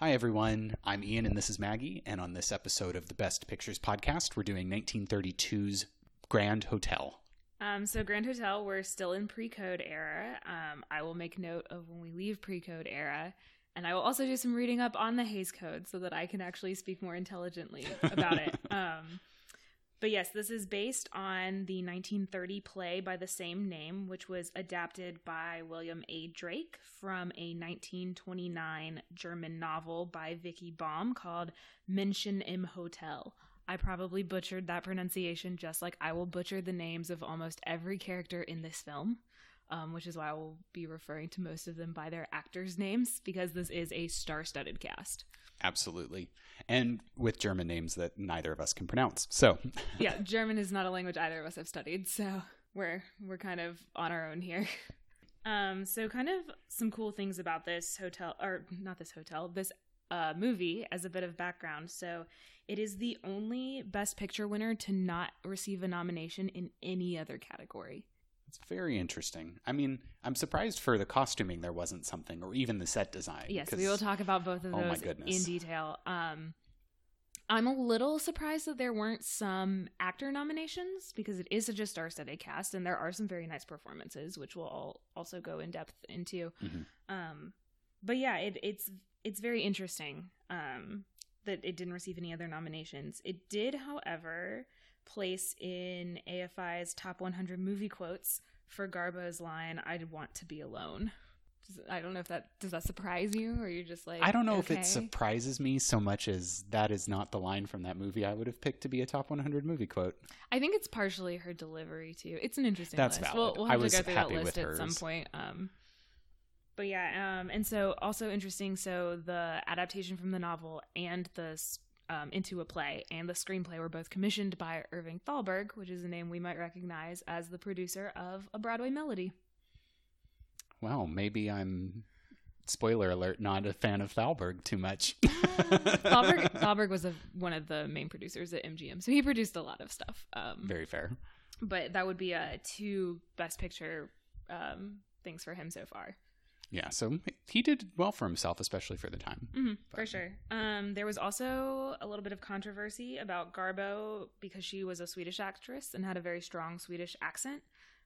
Hi, everyone. I'm Ian, and this is Maggie. And on this episode of the Best Pictures podcast, we're doing 1932's Grand Hotel. Um, so Grand Hotel, we're still in pre-code era. Um, I will make note of when we leave pre-code era, and I will also do some reading up on the Hays Code so that I can actually speak more intelligently about it. Um, but yes, this is based on the 1930 play by the same name, which was adapted by William A. Drake from a 1929 German novel by Vicki Baum called Menschen im Hotel. I probably butchered that pronunciation just like I will butcher the names of almost every character in this film, um, which is why I will be referring to most of them by their actors' names because this is a star studded cast. Absolutely. And with German names that neither of us can pronounce. So, yeah, German is not a language either of us have studied, so we're we're kind of on our own here. Um, so kind of some cool things about this hotel or not this hotel, this uh, movie as a bit of background. So it is the only Best Picture winner to not receive a nomination in any other category. It's very interesting. I mean, I'm surprised for the costuming there wasn't something, or even the set design. Yes, we will talk about both of Oh those in detail. Um, I'm a little surprised that there weren't some actor nominations because it is such a star-studded cast, and there are some very nice performances, which we'll all also go in depth into. Mhm. Um, but yeah, it, it's it's very interesting um, that it didn't receive any other nominations. It did, however, place in AFI's top 100 movie quotes for Garbo's line "I'd want to be alone." I don't know if that does that surprise you, or you're just like I don't know if it surprises me so much as that is not the line from that movie I would have picked to be a top 100 movie quote. I think it's partially her delivery too. It's an interesting. That's list. valid. We'll, we'll I have was to go through happy that with list at some point. Um, but yeah, um, and so also interesting. So the adaptation from the novel and the um, into a play and the screenplay were both commissioned by Irving Thalberg, which is a name we might recognize as the producer of A Broadway Melody. Well, maybe I'm, spoiler alert, not a fan of Thalberg too much. Thalberg, Thalberg was a, one of the main producers at MGM, so he produced a lot of stuff. Um, Very fair. but that would be a two Best Picture um, things for him so far. Yeah, so he did well for himself, especially for the time. hmm for sure. Um, there was also a little bit of controversy about Garbo because she was a Swedish actress and had a very strong Swedish accent,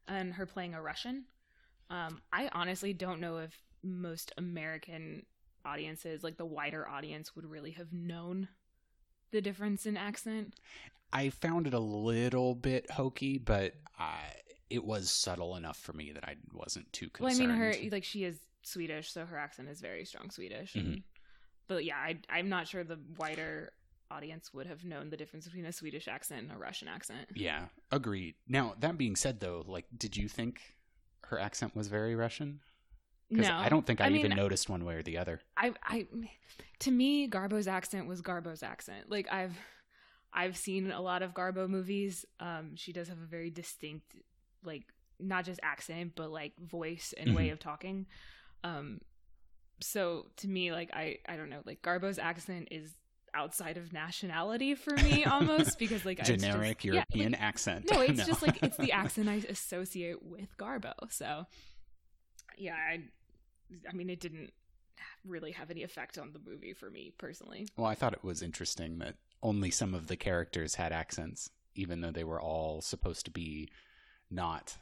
and her playing a Russian. Um, I honestly don't know if most American audiences, like the wider audience, would really have known the difference in accent. I found it a little bit hokey, but I, it was subtle enough for me that I wasn't too concerned. Well, I mean, her like she is Swedish, so her accent is very strong Swedish. and- Mhm. but yeah, I, I'm not sure the wider audience would have known the difference between a Swedish accent and a Russian accent. Yeah, agreed. Now, that being said, though, like, did you think her accent was very Russian? Because No, I don't think I, mean, even noticed one way or the other. I, I, to me, Garbo's accent was Garbo's accent. Like I've, I've seen a lot of Garbo movies. Um, she does have a very distinct, like not just accent, but like voice and way Mhm. of talking. Um, so to me, like I, I don't know, like Garbo's accent is outside of nationality for me almost because like I just- Generic yeah, European like, accent. no, it's just like it's the accent I associate with Garbo. So, yeah, I, I mean, it didn't really have any effect on the movie for me personally. Well, I thought it was interesting that only some of the characters had accents, even though they were all supposed to be not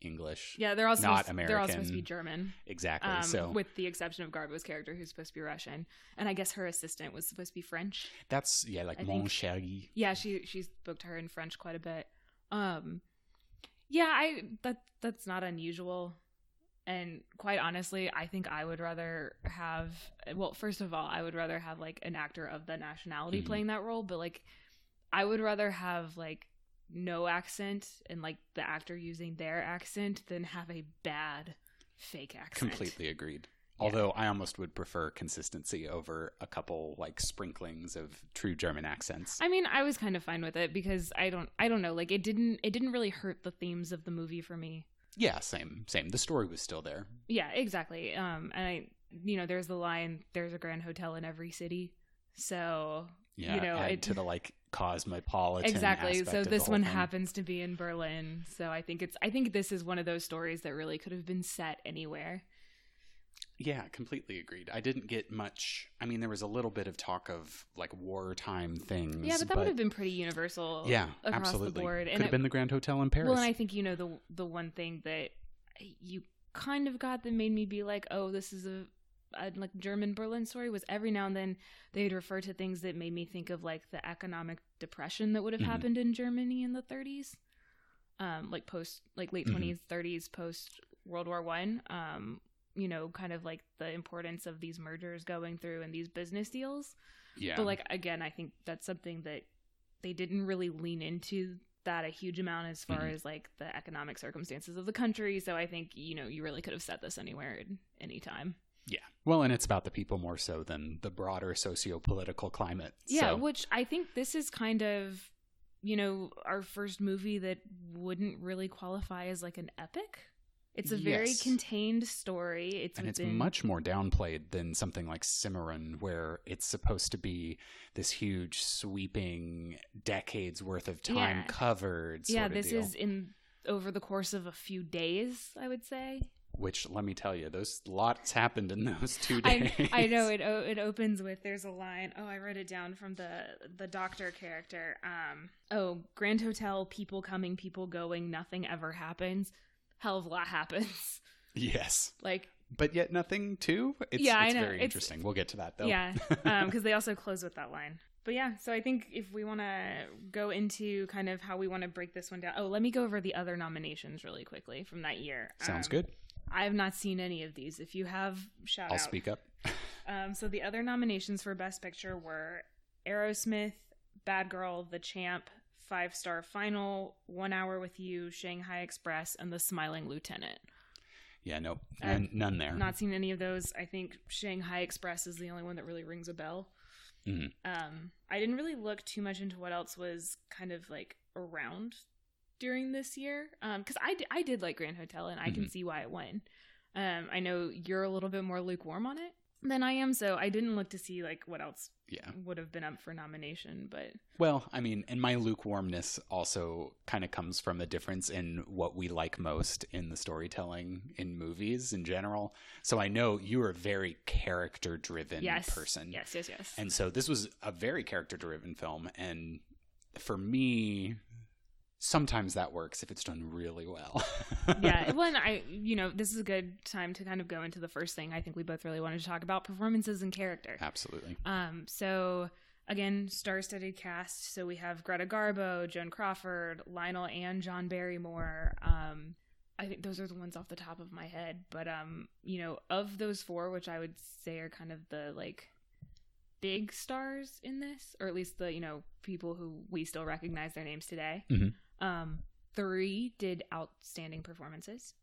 English. Yeah, they're all Not supposed, they're all supposed to be German, Exactly. um, so with the exception of Garbo's character, who's supposed to be Russian, and I guess her assistant was supposed to be French. that's yeah, like I mon chéri. Yeah, she she spoke to her in French quite a bit. Um, yeah, I that that's not unusual. And quite honestly, I think I would rather have well, first of all, I would rather have like an actor of the nationality Mhm. playing that role, but like I would rather have like no accent and like the actor using their accent than have a bad fake accent. Completely agreed. Yeah. Although I almost would prefer consistency over a couple like sprinklings of true German accents. I mean, I was kind of fine with it because I don't I don't know, like it didn't it didn't really hurt the themes of the movie for me. yeah, same, same. The story was still there. Yeah, exactly. Um, and I, you know, there's the line, "There's a grand hotel in every city." So Yeah, you know, add it- to the like cosmopolitan. exactly. aspect So this one thing. happens to be in Berlin. So I think it's, I think this is one of those stories that really could have been set anywhere. Yeah, completely agreed. I didn't get much. I mean, there was a little bit of talk of like wartime things. Yeah, but that would have been pretty universal. Yeah, across absolutely. the board. Could And have it- been the Grand Hotel in Paris. well, and I think you know the the one thing that you kind of got that made me be like, oh, this is a, like German Berlin story was every now and then they'd refer to things that made me think of like the economic depression that would have Mhm. happened in Germany in the 30s, um, like post like late Mhm. 20s, 30s, post World War One. Um, you know, kind of like the importance of these mergers going through and these business deals. yeah, But like again, I think that's something that they didn't really lean into that a huge amount as far Mhm. as like the economic circumstances of the country. So I think you know you really could have said this anywhere at any time. Yeah. Well, and it's about the people more so than the broader socio-political climate. Yeah, So- which I think this is kind of you know our first movie that wouldn't really qualify as like an epic. It's a very Yes. contained story. It's and it's much more downplayed than something like Cimarron, where it's supposed to be this huge, sweeping, decades worth of time Yeah. covered. Sort yeah. This deal. is in over the course of a few days, I would say. Which let me tell you, those lots happened in those two days. I know it. o- It opens with there's a line. Oh, I wrote it down from the the doctor character. Um. Oh, Grand Hotel. People coming, people going. Nothing ever happens. Hell of a lot happens. Yes, Like but yet nothing too. It's, Yeah, I know. very It's- interesting. We'll get to that though. yeah, um, because they also close with that line. But yeah, so I think if we want to go into kind of how we want to break this one down. Oh, let me go over the other nominations really quickly from that year. Sounds Um, good. I have not seen any of these. If you have, shout I'll out. speak up. Um, so the other nominations for Best Picture were Arrowsmith, Bad Girl, The Champ, Five Star Final, One Hour with You, Shanghai Express, and The Smiling Lieutenant. Yeah, nope, I've none, none there. Not seen any of those. I think Shanghai Express is the only one that really rings a bell. Mhm. Um, I didn't really look too much into what else was kind of like around during this year because I, d- I did like Grand Hotel and I can Mhm. see why it won. Um, I know you're a little bit more lukewarm on it than I am, so I didn't look to see like what else Yeah. would have been up for nomination. But Well, I mean, and my lukewarmness also kind of comes from the difference in what we like most in the storytelling in movies in general. So I know you are a very character driven yes, person. yes, yes, yes. And so this was a very character driven film. And for me, sometimes that works if it's done really well. yeah, when I, you know, this is a good time to kind of go into the first thing I think we both really wanted to talk about performances and character. Absolutely. Um, so again, star-studded cast. So we have Greta Garbo, Joan Crawford, Lionel and John Barrymore. Um, I think those are the ones off the top of my head. But um, you know, of those four, which I would say are kind of the like big stars in this, or at least the you know people who we still recognize their names today. Mhm. Um, three did outstanding performances.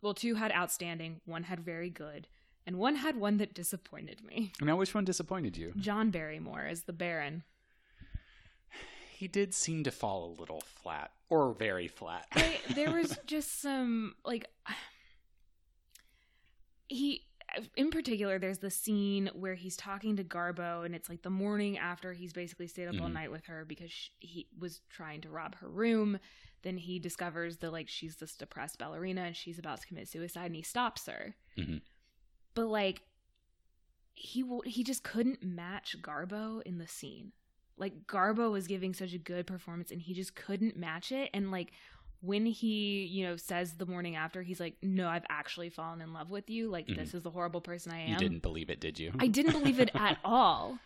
Well, two had outstanding, one had very good, and one had one that disappointed me. Now, which one disappointed you? John Barrymore as the Baron. He did seem to fall a little flat, or very flat. I, there was just some like he in particular there's the scene where he's talking to garbo and it's like the morning after he's basically stayed up all Mhm. night with her because sh he was trying to rob her room then he discovers that like she's this depressed ballerina and she's about to commit suicide and he stops her Mhm. but like he he just couldn't match garbo in the scene like garbo was giving such a good performance and he just couldn't match it and like when he you know says the morning after he's like no i've actually fallen in love with you. Like this is the horrible person i am. you didn't believe it, did you? i didn't believe it at all.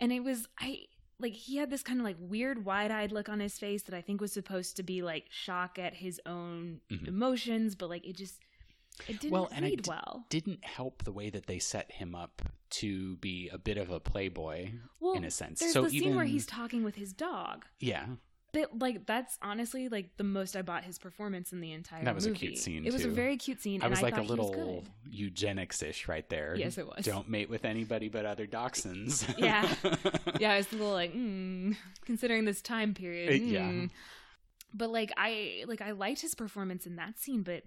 And it was i like he had this kind of like weird wide-eyed look on his face that i think was supposed to be like shock at his own Mhm. emotions but like it just it didn't Well, and I read d- well. didn't help the way that they set him up to be a bit of a playboy well in a sense. there's so the even scene where he's talking with his dog. Yeah, But like that's honestly like the most I bought his performance in the entire. Movie. That was a cute scene, It was a very cute scene. I and was like a thought he was little eugenics ish right there. Yes, it was. Don't mate with anybody but other dachshunds. Yeah. yeah, I was a little like mm, considering this time period. Uh, yeah. mm. But like I like I liked his performance in that scene, but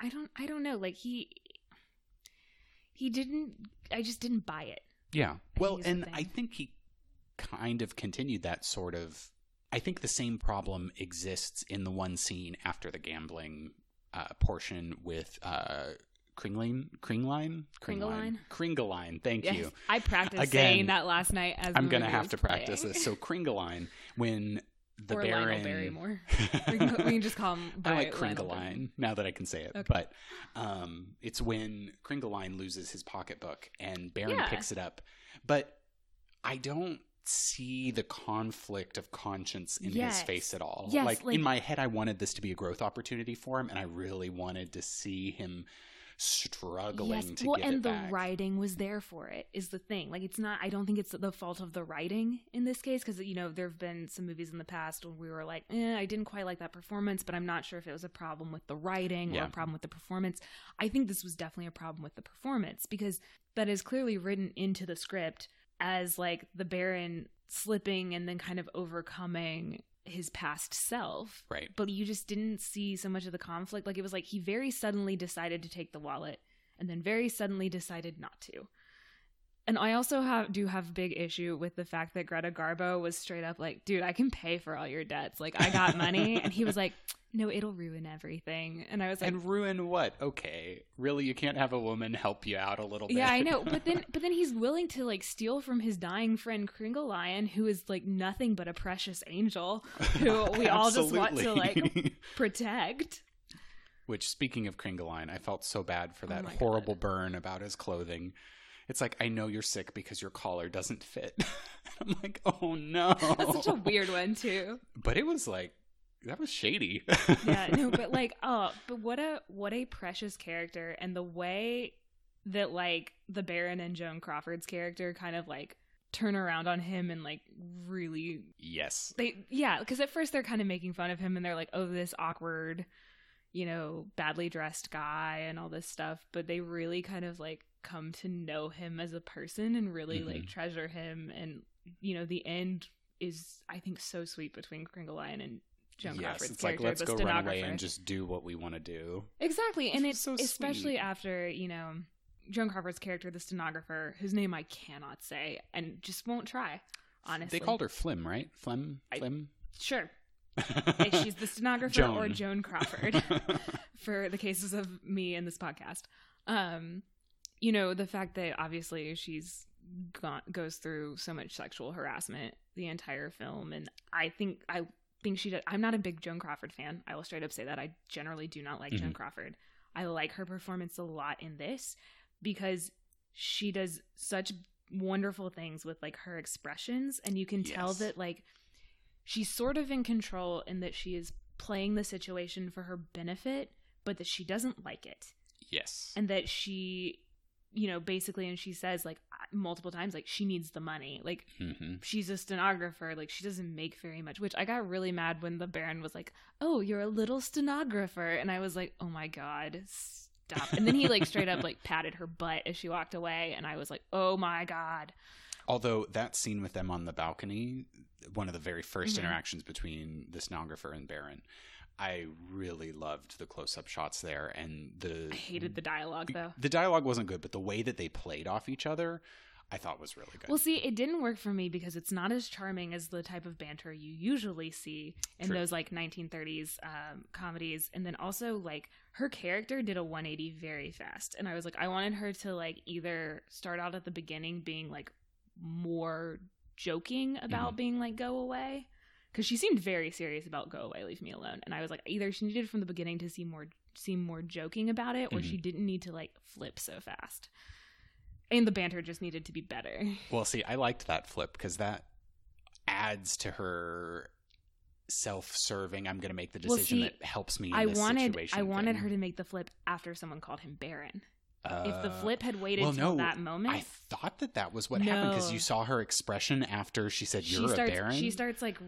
I don't I don't know like he he didn't I just didn't buy it. Yeah. Well, and. I think he kind of continued that sort of. I think the same problem exists in the one scene after the gambling uh, portion with uh, Kringline, Kringline, Kringelein? Kringelein. Thank Yes, you. I practiced Again, saying that last night. As I'm gonna have was to practice this. So Kringelein, when the or Baron, Lionel Barrymore. we, can, we can just call him. I like Barrymore. now that I can say it. Okay. But um, it's when Kringelein loses his pocketbook and Baron Yeah. picks it up. But I don't see the conflict of conscience in Yes. his face at all. Yes, like, like- in my head, I wanted this to be a growth opportunity for him, and I really wanted to see him struggling Yes, to well, and the back. writing was there for it. Is the thing like it's not? I don't think it's the fault of the writing in this case because you know there have been some movies in the past where we were like, eh, I didn't quite like that performance, but I'm not sure if it was a problem with the writing or a problem with the performance. I think this was definitely a problem with the performance because that is clearly written into the script as like the Baron slipping and then kind of overcoming his past self right. but you just didn't see so much of the conflict. Like it was like he very suddenly decided to take the wallet and then very suddenly decided not to. And I also have do have a big issue with the fact that Greta Garbo was straight up like, dude, I can pay for all your debts. Like I got money. and he was like, no, it'll ruin everything. And I was like, and ruin what? Okay, really? You can't have a woman help you out a little bit? yeah, I know. But then but then he's willing to like steal from his dying friend Kringelein, who is like nothing but a precious angel who we all just want to like protect. Which, speaking of Kringelein, I felt so bad for Oh that my horrible burn about his clothing. It's like, I know you're sick because your collar doesn't fit. I'm like, oh no. That's such a weird one too. But it was like, that was shady. Yeah, no, but like, oh, but what a what a precious character, and the way that like the Baron and Joan Crawford's character kind of like turn around on him and like really yes. they yeah because at first they're kind of making fun of him and they're like oh this awkward you know badly dressed guy and all this stuff but they really kind of like come to know him as a person and really like Mhm. treasure him and you know the end is i think so sweet between kringelein and joan yes, crawford's it's like, let's go run away and just do what we want to do. exactly and it's so especially sweet. after you know joan crawford's character the stenographer whose name i cannot say and just won't try honestly They called her Flim, right? Flim? I- Flim? sure If she's the stenographer or Joan. Joan Crawford for the cases of me in this podcast. Um, you know, the fact that obviously she's gone, goes through so much sexual harassment the entire film, and I think I think she. Did, I'm not a big Joan Crawford fan. I will straight up say that I generally do not like Joan Mhm. Crawford. I like her performance a lot in this because she does such wonderful things with like her expressions and you can tell that like she's sort of in control in that she is playing the situation for her benefit but that she doesn't like it yes. and that she you know basically and she says like multiple times like she needs the money. Like hmm she's a stenographer. Like she doesn't make very much which i got really mad when the baron was like oh you're a little stenographer. And i was like oh my god stop. And then he like straight up like patted her butt as she walked away and i was like oh my god. Although that scene with them on the balcony, one of the very 1st Mhm. interactions between the stenographer and Baron, I really loved the close-up shots there, and the i hated the dialogue though the dialogue wasn't good, but the way that they played off each other, I thought was really good. Well, see, it didn't work for me because it's not as charming as the type of banter you usually see in True. those like 1930s um, comedies. And then also, like, her character did a 180 very fast. And I was like, I wanted her to, like, either start out at the beginning being, like, more joking about Mhm. being like, go away. Because she seemed very serious about go away, leave me alone. And I was like, either she needed from the beginning to seem more seem more joking about it, or Mhm. she didn't need to like flip so fast. And the banter just needed to be better. Well, see, I liked that flip because that adds to her self-serving. I'm going to make the Well, decision see, that helps me. In I this wanted situation I wanted thing. her to make the flip after someone called him Baron. If the Uh, flip had waited well, till no, that moment, I thought that that was what happened because you saw her expression after she said, "You're she starts a baron." she starts like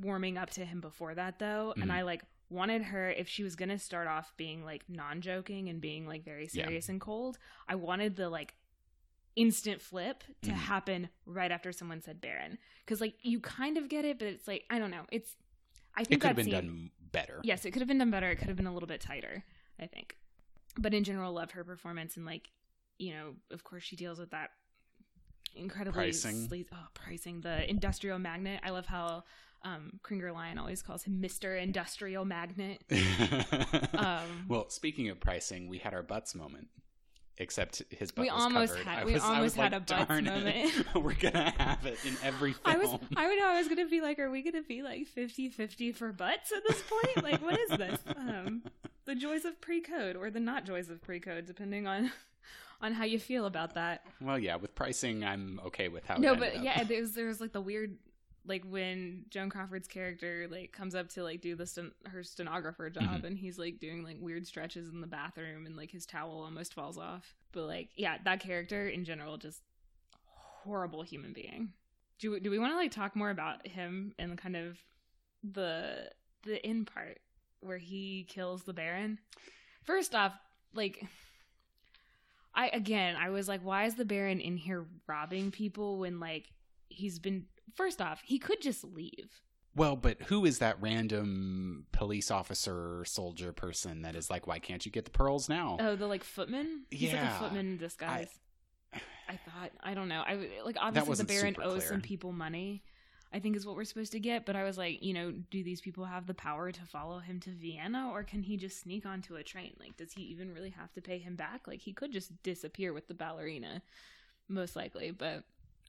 warming up to him before that though, Mhm. and I like wanted her if she was gonna start off being like non-joking and being like very Yeah. serious and cold. I wanted the like instant flip to Mhm. happen right after someone said Baron because like you kind of get it, but it's like I don't know. It's I think it could have been scene- done better. Yes, it could have been done better. It could have been a little bit tighter, I think. But in general, loved her performance and like, you know, of course she deals with that incredibly Preysing. oh, preysing the industrial magnet. I love how Um, Kringer Lion always calls him Mister Industrial Magnet. Um, well, speaking of preysing, we had our butts moment. Except his butt We was almost covered. had- we was- almost had like, a butts "Darn it, moment." We're gonna have it in every film. I was, I would know, I was gonna be like, are we gonna be like 50-50 for butts at this point? Like, what is this? Um, the joys of pre-code or the not joys of pre-code, depending on on how you feel about that. well, yeah, with preysing, I'm okay with how. it no, but up. yeah, there's there's like the weird like when Joan Crawford's character like comes up to like do the sten- her stenographer job Mhm. and he's like doing like weird stretches in the bathroom and like his towel almost falls off. But like yeah, that character in general just horrible human being. Do we, do we want to like talk more about him and kind of the the end part where he kills the Baron? First off, like I again, I was like, why is the Baron in here robbing people when like he's been first off, he could just leave. Well, but who is that random police officer, soldier person that is like, why can't you get the pearls now? Oh, the like footman? He's like Yeah. a footman in disguise. I, thought I don't know. I like obviously the Baron owes some people money. I think is what we're supposed to get, but I was like, you know, do these people have the power to follow him to Vienna or can he just sneak onto a train? Like does he even really have to pay him back? Like he could just disappear with the ballerina most likely, but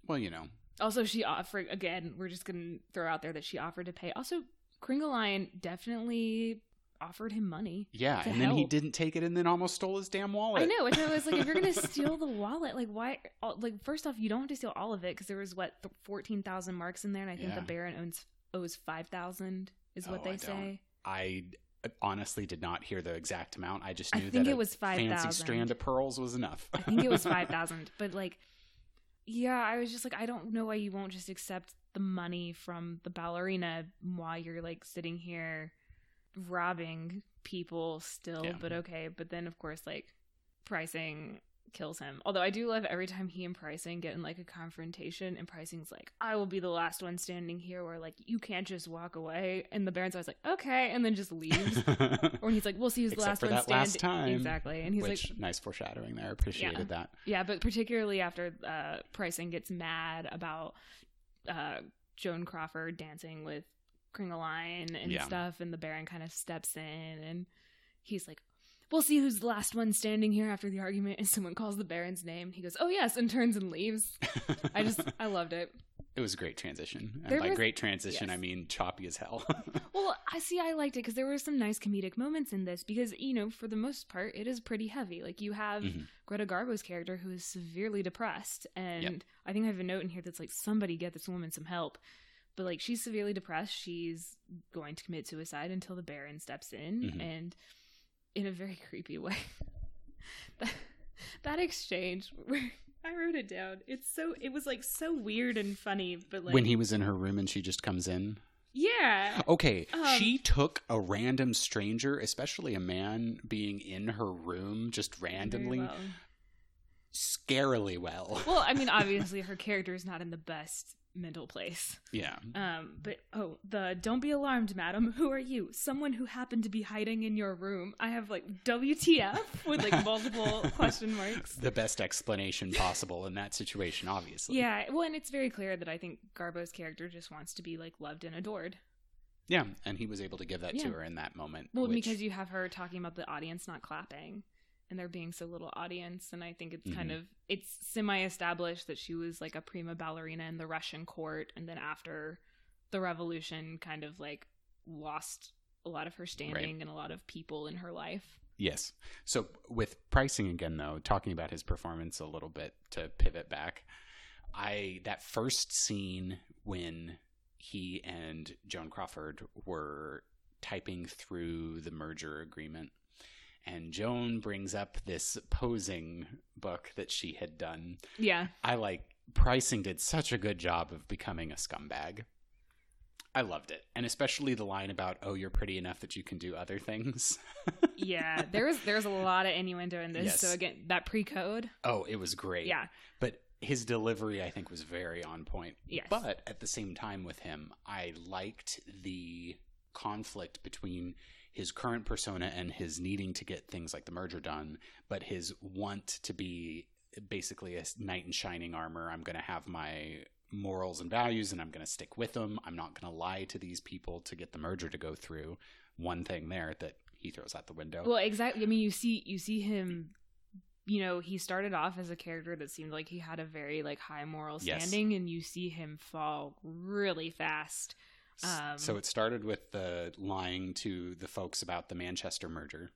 well, you know, Also, she offered again. We're just gonna throw out there that she offered to pay. Also, Kringlein definitely offered him money. yeah, and then he didn't take it, and then almost stole his damn wallet. I know, which I was like, if you're gonna steal the wallet, like why? all- Like first off, you don't have to steal all of it because there was what th- fourteen thousand marks in there, and I think Yeah. the Baron owns owes five thousand is what Oh, they I say. I uh, honestly did not hear the exact amount. I just I knew think that it a was fancy 5,000. strand of pearls was enough. I think it was five thousand, but like, yeah, I was just like, I don't know why you won't just accept the money from the ballerina while you're like sitting here robbing people still. Yeah. But okay, but then of course like preysing kills him. Although I do love every time he and preysing get in like a confrontation, and preysing's like, I will be the last one standing here, where like you can't just walk away, and the Baron's always like, okay, and then just leaves. Or he's like, "We'll see who's the last for one that last standing." time, Exactly, and he's Which like, nice foreshadowing there. Appreciated that. yeah, but particularly after uh, Preysing gets mad about uh, Joan Crawford dancing with Kringelein and Yeah. stuff, and the Baron kind of steps in and he's like, We'll see who's the last one standing here after the argument. And someone calls the Baron's name. He goes, Oh, yes, and turns and leaves. I just, I loved it. it was a great transition. And There by was- great transition, yes. I mean choppy as hell. Well, I see. I liked it because there were some nice comedic moments in this. Because you know, for the most part, it is pretty heavy. Like you have Mhm. Greta Garbo's character who is severely depressed, and Yep. I think I have a note in here that's like, somebody get this woman some help. But like, she's severely depressed. She's going to commit suicide until the Baron steps in, Mhm. and in a very creepy way. that, that exchange where. I wrote it down. It's so it was like so weird and funny, but like when he was in her room and she just comes in. yeah, Okay, Um, she took a random stranger, especially a man, being in her room just randomly, well. scarily well. Well, I mean, obviously her character is not in the best mental place. yeah. Um, but oh, the don't be alarmed, madam. Who are you? Someone who happened to be hiding in your room. I have like WTF with like multiple question marks. The best explanation possible in that situation, obviously. Yeah, well, and it's very clear that I think Garbo's character just wants to be like loved and adored. Yeah, and he was able to give that to her in that moment. Well, which- because you have her talking about the audience not clapping and there being so little audience and I think it's kind Mhm. of it's semi-established that she was like a prima ballerina in the Russian court and then after the revolution kind of like lost a lot of her standing and a lot of people in her life. Yes. So with preysing again though, talking about his performance a little bit to pivot back, I that first scene when he and Joan Crawford were typing through the merger agreement and Joan brings up this posing book that she had done. Yeah. I like preysing did such a good job of becoming a scumbag. I loved it. And especially the line about, "Oh, you're pretty enough that you can do other things." Yeah, there was there's a lot of innuendo in this. Yes. So again, that pre-code. Oh, it was great. Yeah. But his delivery, I think, was very on point. Yes. But at the same time, with him, I liked the conflict between his current persona and his needing to get things like the merger done, but his want to be basically a knight in shining armor. I'm going to have my morals and values and I'm going to stick with them. I'm not going to lie to these people to get the merger to go through. One thing there that he throws out the window. Well, exactly. I mean, you see, you see him. You know, he started off as a character that seemed like he had a very like high moral Yes. standing, and you see him fall really fast. Um, so it started with the lying to the folks about the Manchester merger,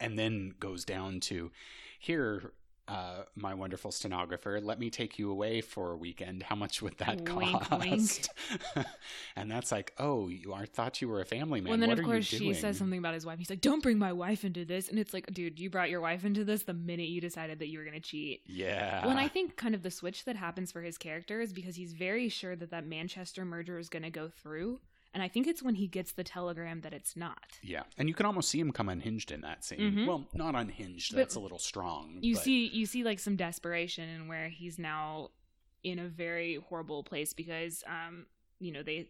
and then goes down to here, uh, my wonderful stenographer. Let me take you away for a weekend. How much would that Wink, cost? wink. and that's like, oh, you I thought you were a family man. well, and then what of course she says something about his wife. He's like, "Don't bring my wife into this," and it's like, dude, you brought your wife into this the minute you decided that you were going to cheat. Yeah. Well, and I think kind of the switch that happens for his character is because he's very sure that that Manchester merger is going to go through, and I think it's when he gets the telegram that it's not. Yeah, and you can almost see him come unhinged in that scene. Mhm. Well, not unhinged. But That's a little strong. You but- see, you see like some desperation and where he's now in a very horrible place because, um, you know, they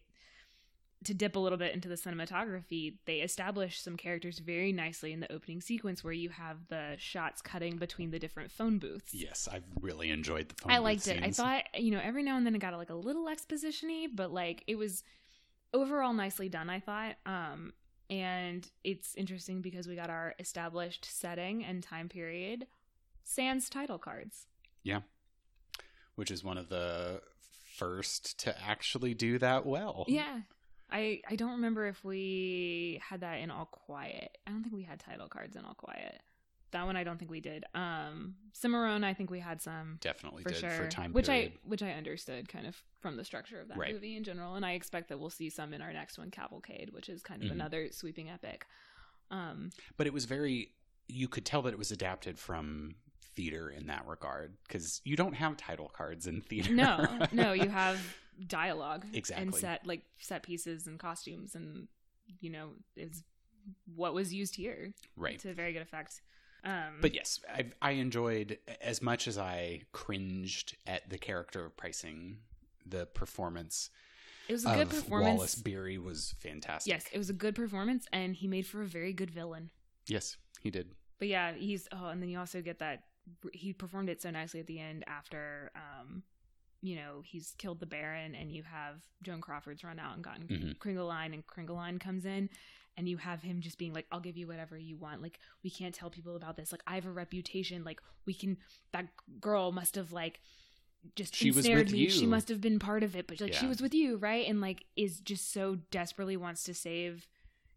to dip a little bit into the cinematography, they establish some characters very nicely in the opening sequence where you have the shots cutting between the different phone booths. Yes, I've really enjoyed the. Phone I liked it. I thought, you know, every now and then it got like a little exposition-y, but like it was overall nicely done, I thought. Um and it's interesting because we got our established setting and time period sans title cards. Yeah. Which is one of the first to actually do that well. Yeah. I I don't remember if we had that in All Quiet. I don't think we had title cards in All Quiet. That one I don't think we did. Um Cimarron I think we had some definitely for did sure. for time which period. I which I understood kind of from the structure of that Right. movie in general, and I expect that we'll see some in our next one, Cavalcade, which is kind of Mhm. another sweeping epic. Um, but it was very. You could tell that it was adapted from theater in that regard because you don't have title cards in theater. no, no, you have dialogue exactly and set like set pieces and costumes, and you know is what was used here right. to a very good effect. Um, But yes, I, I enjoyed as much as I cringed at the character of preysing. The performance it was a good performance. Wallace Beery was fantastic. Yes, it was a good performance, and he made for a very good villain. yes, he did. but yeah he's oh and then you also get that he performed it so nicely at the end after um you know he's killed the baron and you have joan crawford's run out and gotten Mhm. kringelein and kringelein comes in and you have him just being like i'll give you whatever you want like we can't tell people about this like i have a reputation like we can that girl must have like just She was ensnared with me. She must have been part of it, but like she was with you, right? And like is just so desperately wants to save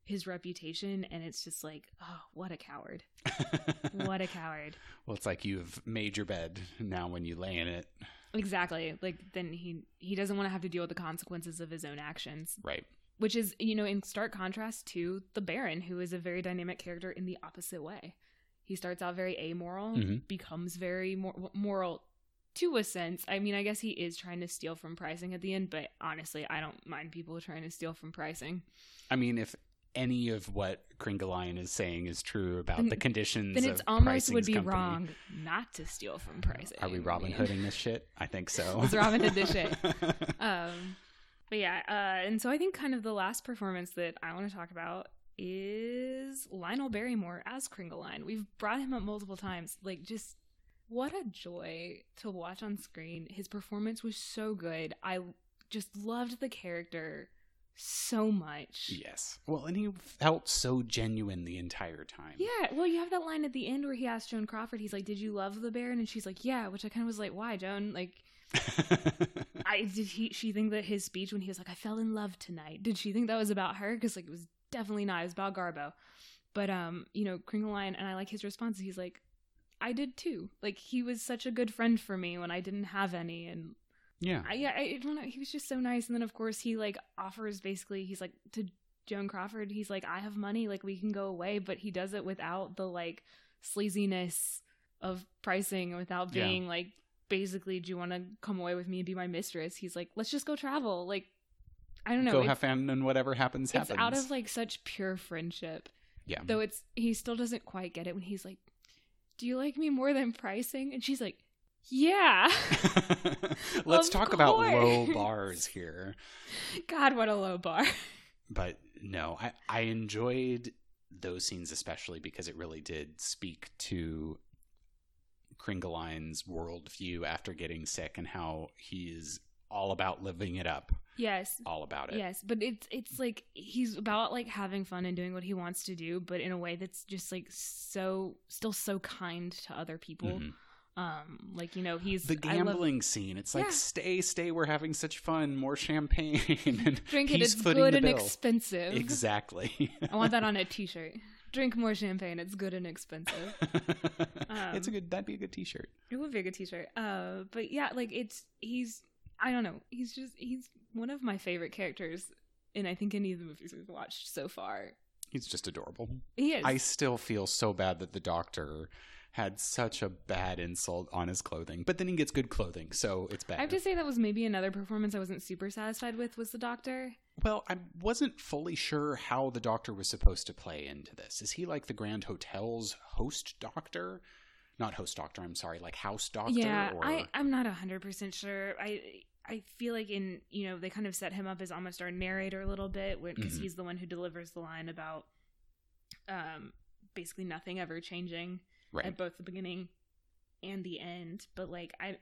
his reputation, and it's just like, oh, what a coward! What a coward! well, it's like you've made your bed. Now, when you lay in it, Exactly. Like then he he doesn't want to have to deal with the consequences of his own actions, right? which is you know in stark contrast to the Baron, who is a very dynamic character in the opposite way. He starts out very amoral, Mhm. becomes very mor- moral to a sense. I mean, I guess he is trying to steal from preysing at the end, but honestly, I don't mind people trying to steal from preysing. I mean, if any of what Kringelein is saying is true about Then- the conditions, Then it's almost would be company, wrong not to steal from preysing. Are we Robin Hooding this shit? I think so. Let's Robin Hood this shit. Um, but yeah, uh, and so I think kind of the last performance that I want to talk about is Lionel Barrymore as Kringelein. We've brought him up multiple times. Like, just what a joy to watch on screen. His performance was so good. I just loved the character so much. yes. Well, and he felt so genuine the entire time. Yeah, well, you have that line at the end where he asks Joan Crawford, he's like, Did you love the Baron? And she's like, Yeah, which I kind of was like, Why, Joan? Like, I did he she think that his speech when he was like, I fell in love tonight, did she think that was about her? Because like it was definitely not, it was about Garbo. But um, you know, Kringelein and I like his response, he's like, I did too. Like he was such a good friend for me when I didn't have any and yeah. I yeah, I don't know, he was just so nice. And then of course he like offers basically he's like to Joan Crawford, he's like, I have money, like we can go away, but he does it without the like sleaziness of preysing without Yeah. being like basically, do you want to come away with me and be my mistress? He's like, let's just go travel. Like I don't know. Go it's, have fun and whatever happens, it's happens. out of like such pure friendship. yeah. Though it's he still doesn't quite get it when he's like, Do you like me more than preysing? And she's like, Yeah. Let's Of talk about low bars here. God, what a low bar. But no, I, I enjoyed those scenes especially because it really did speak to Kringelein's worldview after getting sick and how he is all about living it up. Yes. All about it. Yes, but it's it's like he's about like having fun and doing what he wants to do, but in a way that's just like so still so kind to other people. Mhm. Um, like you know he's The I love- gambling scene. It's like Yeah. stay, stay. We're having such fun. More champagne. and drink it. It's good and bill. expensive. Exactly. I want that on a T-shirt. Drink more champagne. It's good and expensive. it's a Um, good. That'd be a good T-shirt. It would be a good T-shirt. Uh, but yeah, like it's he's I don't know. He's just he's one of my favorite characters, in I think any of the movies we've watched so far. He's just adorable. He is. I still feel so bad that the doctor had such a bad insult on his clothing, but then he gets good clothing, so it's bad. I have to say that was maybe another performance I wasn't super satisfied with was the Doctor. Well, I wasn't fully sure how the doctor was supposed to play into this. Is he like the Grand Hotel's host doctor? Not host doctor, I'm sorry, like house doctor? yeah, or... I I'm not hundred percent sure. I I feel like in you know they kind of set him up as almost our narrator a little bit because Mhm. he's the one who delivers the line about um basically nothing ever changing right. at both the beginning and the end. But like I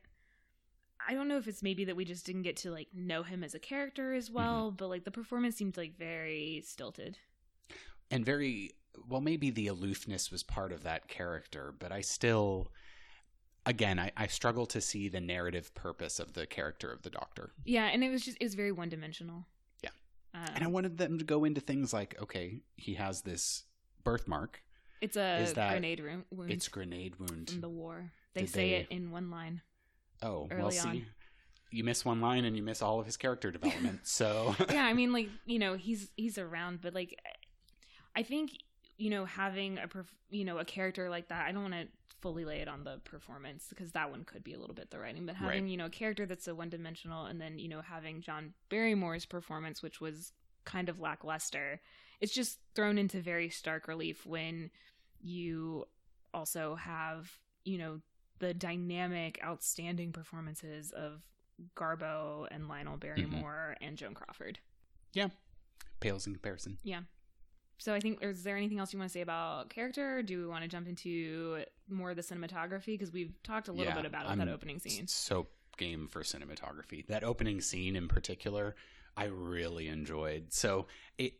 I don't know if it's maybe that we just didn't get to like know him as a character as well, but like the performance seemed like very stilted. and very well maybe the aloofness was part of that character but i still again I, I struggle to see the narrative purpose of the character of the doctor Yeah, and it was just it was very one dimensional. Yeah. Um, and i wanted them to go into things like okay he has this birthmark it's a grenade room wound it's grenade wound from the war. They Did say they- it in one line. oh well see on. you miss one line and you miss all of his character development so yeah, I mean, like you know, he's he's around, but like, I think you know having a perf- you know a character like that. I don't want to fully lay it on the performance because that one could be a little bit the writing, but having Right. you know a character that's a one dimensional, and then you know having John Barrymore's performance, which was kind of lackluster, it's just thrown into very stark relief when you also have you know the dynamic, outstanding performances of Garbo and Lionel mm-hmm. Barrymore and Joan Crawford. Yeah. Pales in comparison Yeah. So I think is there anything else you want to say about character? Do we want to jump into more of the cinematography because we've talked a little Yeah, bit about it, that opening scene. so game for cinematography that opening scene in particular i really enjoyed so it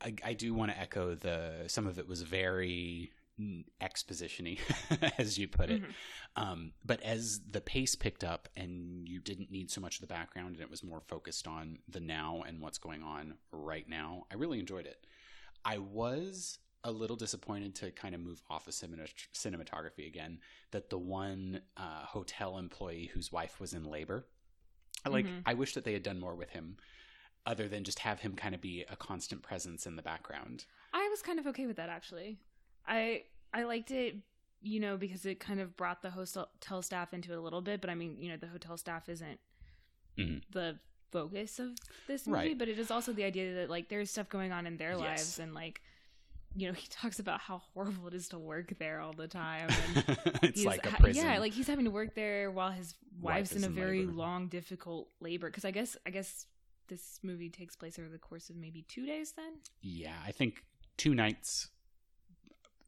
i, I do want to echo the some of it was very expositiony as you put it Mhm. um, but as the pace picked up and you didn't need so much of the background and it was more focused on the now and what's going on right now i really enjoyed it i was a little disappointed to kind of move off of cinematography again that the one uh, hotel employee whose wife was in labor I like i wish that they had done more with him other than just have him kind of be a constant presence in the background I was kind of okay with that actually. I I liked it, you know, because it kind of brought the hotel staff into it a little bit. But I mean, you know, the hotel staff isn't Mhm. the focus of this movie, Right. but it is also the idea that like there's stuff going on in their Yes. lives and like. You know, he talks about how horrible it is to work there all the time. And it's like a ha- prison Yeah, like he's having to work there while his wife's is in a in very labor. long, difficult labor. Because I guess, I guess this movie takes place over the course of maybe two days. Then, Yeah, I think two nights,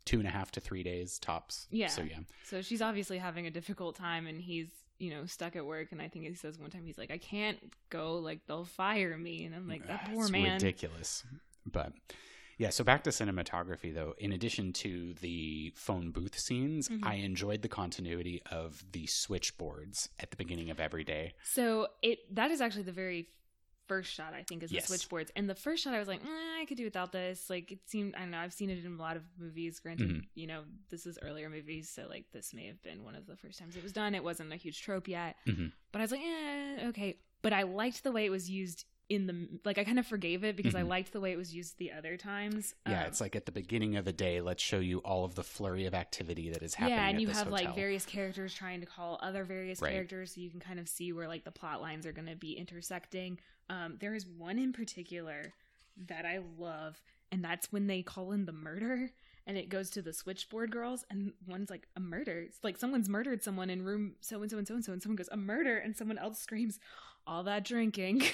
two and a half to three days tops. Yeah. So yeah, so she's obviously having a difficult time, and he's you know stuck at work. And I think he says one time he's like, "I can't go. Like they'll fire me." And I'm like, "That poor It's man." ridiculous. But yeah, so back to cinematography though. In addition to the phone booth scenes, Mhm. I enjoyed the continuity of the switchboards at the beginning of every day. So it that is actually the very first shot I think is Yes. the switchboards. And the first shot I was like, eh, I could do without this. Like it seemed I don't know, I've seen it in a lot of movies. Granted, Mhm. you know, this is earlier movies, so like this may have been one of the first times it was done. It wasn't a huge trope yet. Mhm. But I was like, eh, okay. But I liked the way it was used in the like I kind of forgave it because I Mhm. liked the way it was used the other times. Yeah, Um, it's like at the beginning of the day, let's show you all of the flurry of activity that is happening. yeah, and you have like various characters trying to call other various Right. characters, so you can kind of see where like the plot lines are going to be intersecting. Um, there is one in particular that I love, and that's when they call in the murder, and it goes to the switchboard girls, and one's like a murder. It's like someone's murdered someone in room so and so and so and so, and someone goes a murder, and someone else screams, "All that drinking."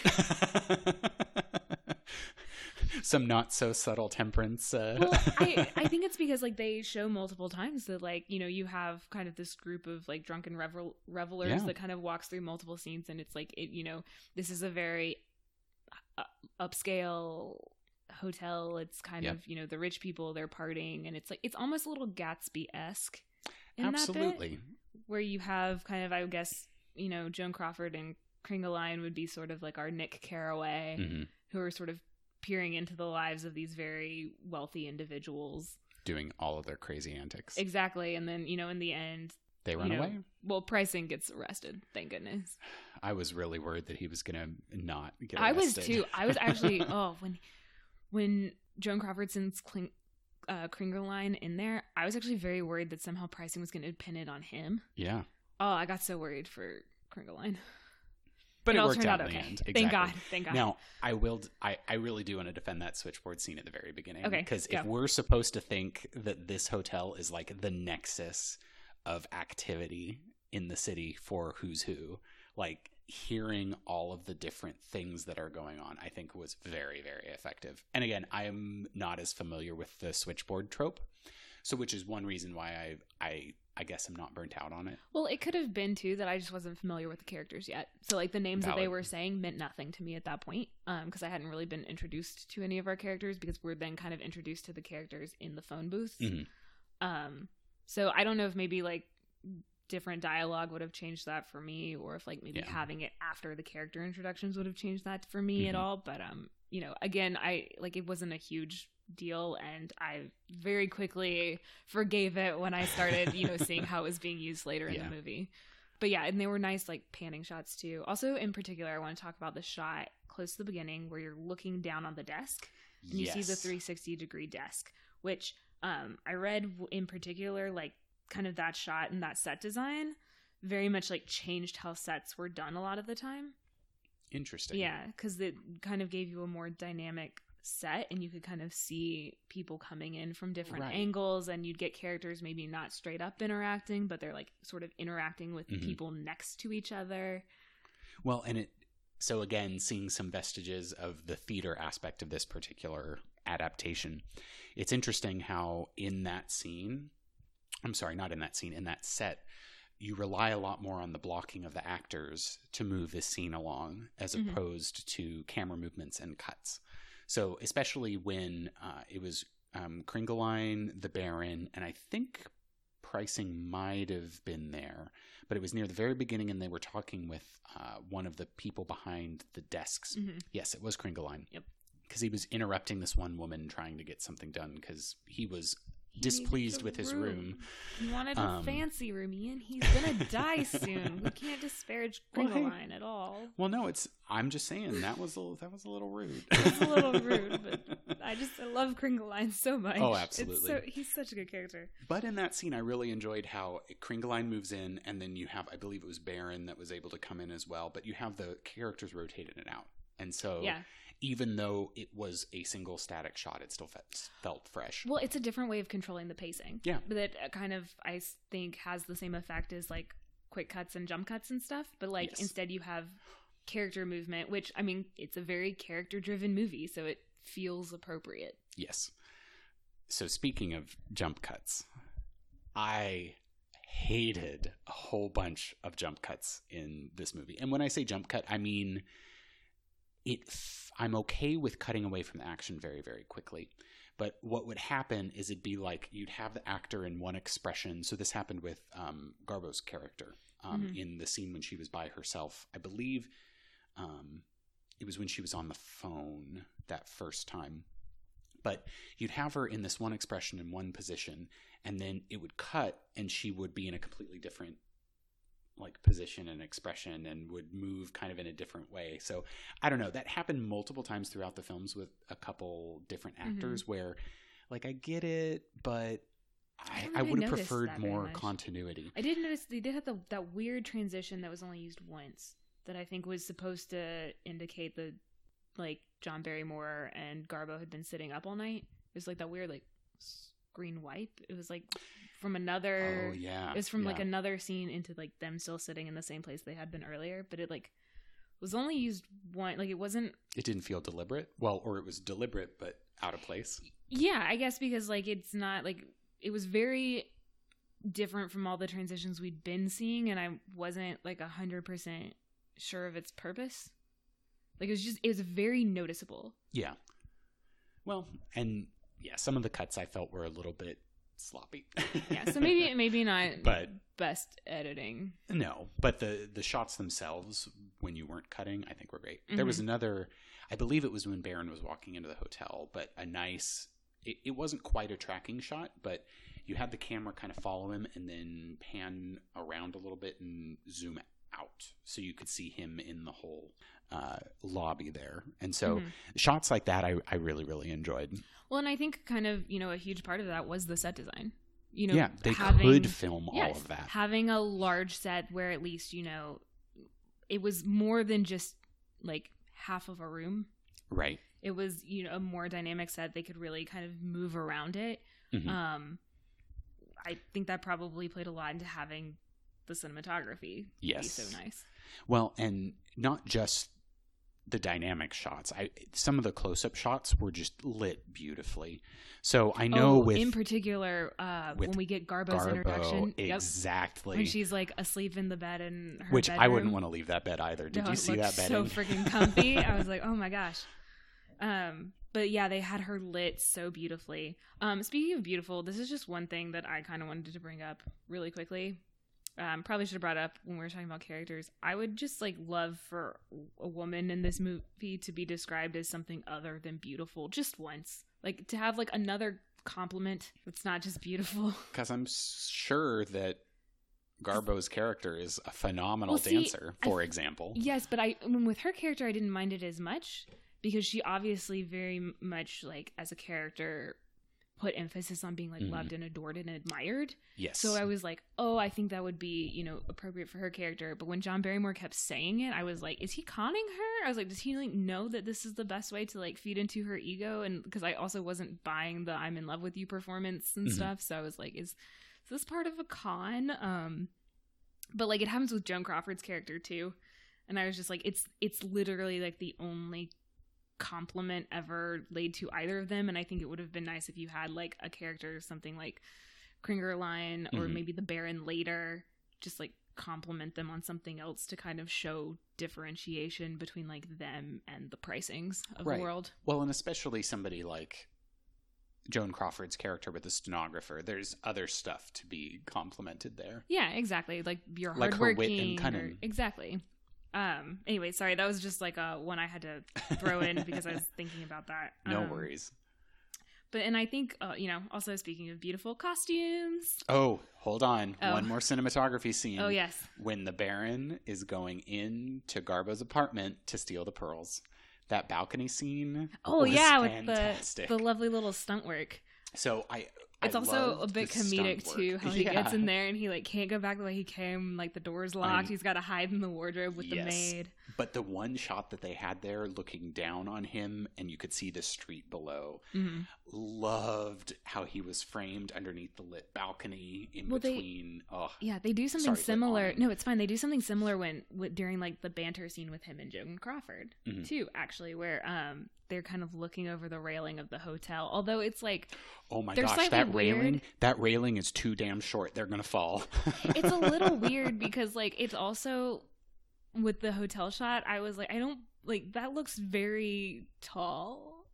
some not so subtle temperance. Uh... well, I, I think it's because like they show multiple times that like you know you have kind of this group of like drunken revel- revelers Yeah. that kind of walks through multiple scenes, and it's like it you know this is a very uh, upscale hotel. It's kind Yep. of you know the rich people they're partying, and it's like it's almost a little Gatsby esque. that bit, Absolutely. where you have kind of I guess you know Joan Crawford and Kringelein would be sort of like our Nick Carraway hmm who are sort of peering into the lives of these very wealthy individuals. Doing all of their crazy antics. Exactly. And then, you know, in the end, they run you know, away. well, Preysing gets arrested, thank goodness. I was really worried that he was going to not get arrested. I was too. I was actually, oh, when when Joan Crawford sends Kling, uh, Kringerline in there, I was actually very worried that somehow Preysing was going to pin it on him. yeah. Oh, I got so worried for Kringerline. But it it all worked turned out out in the okay. end. Thank God. Thank God. Now, I will. I, I really do want to defend that switchboard scene at the very beginning. Okay, Because if we're supposed to think that this hotel is like the nexus of activity in the city for who's who, like hearing all of the different things that are going on, I think was very, very effective. And again, I am not as familiar with the switchboard trope, so which is one reason why I I I guess I'm not burnt out on it. Well, it could have been too that I just wasn't familiar with the characters yet. So like the names that they were saying meant nothing to me at that point, um, because I hadn't really been introduced to any of our characters because we're then kind of introduced to the characters in the phone booth. Mhm. Um, so I don't know if maybe like different dialogue would have changed that for me, or if like maybe Yeah. having it after the character introductions would have changed that for me at Mhm. all. But um, you know, again, I like it wasn't a huge deal and I very quickly forgave it when I started, you know, seeing how it was being used later in Yeah. the movie. But yeah, and they were nice like panning shots too. Also, in particular, I want to talk about the shot close to the beginning where you're looking down on the desk and you see the 360 degree desk, which um I read in particular like kind of that shot and that set design very much like changed how sets were done a lot of the time. Interesting. Yeah, because it kind of gave you a more dynamic set and you could kind of see people coming in from different Right. angles and you'd get characters maybe not straight up interacting but they're like sort of interacting with Mhm. people next to each other Well, and it so again, seeing some vestiges of the theater aspect of this particular adaptation. It's interesting how in that scene, I'm sorry, not in that scene, in that set, you rely a lot more on the blocking of the actors to move this scene along as Mhm. opposed to camera movements and cuts. So, especially when uh, it was um, the Baron, and I think Preysing might have been there, but it was near the very beginning, and they were talking with uh, one of the people behind the desks. Mhm. Yes, it was Kringelein. Yep. Because he was interrupting this one woman trying to get something done because he was displeased with his room. he wanted a Um, fancy room ian he's gonna die soon we can't disparage Well, hey. At all Well, no, it's. I'm just saying that was a, that was a little rude. It's a little rude, but I just I love Kringelein so much. Oh, It's absolutely. so, he's such a good character. But in that scene, I really enjoyed how Kringelein moves in, and then you have, I believe it was Baron that was able to come in as well. But you have the characters rotating it out, and so Yeah. even though it was a single static shot, it still felt, felt fresh. Well, it's a different way of controlling the pacing. Yeah. But that uh, kind of I think has the same effect as like quick cuts and jump cuts and stuff. But like Yes. instead you have character movement, which I mean it's a very character driven movie, so it feels appropriate. Yes. So speaking of jump cuts, I hated a whole bunch of jump cuts in this movie. And when I say jump cut, I mean it I'm okay with cutting away from the action very very quickly. But what would happen is it'd be like you'd have the actor in one expression. So this happened with um, Garbo's character um, Mhm. in the scene when she was by herself. I believe um, it was when she was on the phone that first time but you'd have her in this one expression in one position and then it would cut and she would be in a completely different like position and expression and would move kind of in a different way so i don't know that happened multiple times throughout the films with a couple different Mhm. actors where like i get it but i, don't I would have preferred more continuity I did notice they did have the, that weird transition that was only used once that I think was supposed to indicate the like John Barrymore and Garbo had been sitting up all night. It was like that weird like screen wipe. It was like from oh, another. oh yeah It was from like another scene into like them still sitting in the same place they had been earlier, but it like was only used one. Like it wasn't. It didn't feel deliberate. Well, or it was deliberate but out of place. Yeah, I guess because like it's not like it was very different from all the transitions we'd been seeing, and I wasn't like a hundred percent sure of its purpose. Like it was just it was very noticeable. Yeah. Well, and yeah, some of the cuts I felt were a little bit sloppy. Yeah, so maybe maybe not But- best editing. no, but the the shots themselves when you weren't cutting, I think were great. There was mm-hmm. another I believe it was when Baron was walking into the hotel, but a nice it, it wasn't quite a tracking shot, but you had the camera kind of follow him and then pan around a little bit and zoom out so you could see him in the whole uh, lobby there. And so Mhm. shots like that I, I really, really enjoyed. Well, and I think kind of you know a huge part of that was the set design. You know, yeah, they having, could film all of that. having a large set where at least you know it was more than just like half of a room. right. It was you know a more dynamic set. They could really kind of move around it. Mhm. Um, I think that probably played a lot into having the cinematography Yes. be so nice. Well, and not just the dynamic shots. I some of the close-up shots were just lit beautifully. So I know oh, with in particular, uh, when we get Garbo's Garbo, introduction, yep, exactly. when she's like asleep in the bed in her which I wouldn't want to leave that bed either. Did No, you see that bed? So freaking comfy. I was like, oh my gosh. Um, but yeah, they had her lit so beautifully. Um, speaking of beautiful, this is just one thing that I kind of wanted to bring up really quickly. Um, probably should have brought up when we were talking about characters. I would just like love for a woman in this movie to be described as something other than beautiful, just once. Like to have like another compliment that's not just beautiful. Because I'm sure that Garbo's character is a phenomenal Well, see, dancer, for th- example. Yes, but I, I mean, with her character, I didn't mind it as much because she obviously very much like as a character put emphasis on being like Mhm. loved and adored and admired. Yes. So I was like, oh, I think that would be you know appropriate for her character. But when John Barrymore kept saying it, I was like, is he conning her? I was like, does he like know that this is the best way to like feed into her ego? And because I also wasn't buying the "I'm in love with you" performance and Mhm. stuff, so I was like, is, is this part of a con? Um, but like it happens with Joan Crawford's character too, and I was just like, it's it's literally like the only compliment ever laid to either of them and i think it would have been nice if you had like a character something like Kringelein or Mhm. maybe the Baron later just like compliment them on something else to kind of show differentiation between like them and the preysings of Right. the world. Well, and especially somebody like Joan Crawford's character with the stenographer. There's other stuff to be complimented there. Yeah, exactly. Like you're Like her wit and hardworking. or- exactly. Um. Anyway, sorry. That was just like a one I had to throw in because I was thinking about that. No Um, worries. But and I think uh, you know also speaking of beautiful costumes. Oh, hold on. Oh. One more cinematography scene. Oh yes. When the Baron is going in to Garbo's apartment to steal the pearls. That balcony scene. Oh yeah, with the the lovely little stunt work. So I. It's I also a bit comedic too, how he Yeah. gets in there and he like can't go back the way he came. Like the door's locked. He's got to hide in the wardrobe with the maid. But the one shot that they had there, looking down on him, and you could see the street below. hmm Loved how he was framed underneath the lit balcony in Well, they- between. oh, Yeah, they do something Sorry, similar. No, it's fine. They do something similar when with, during like the banter scene with him and Joan Crawford Mhm. too. Actually, where um they're kind of looking over the railing of the hotel. Although it's like oh my gosh, that railing! That railing is too damn short. They're gonna fall. it's a little weird because like it's also with the hotel shot. I was like, I don't like that looks very tall.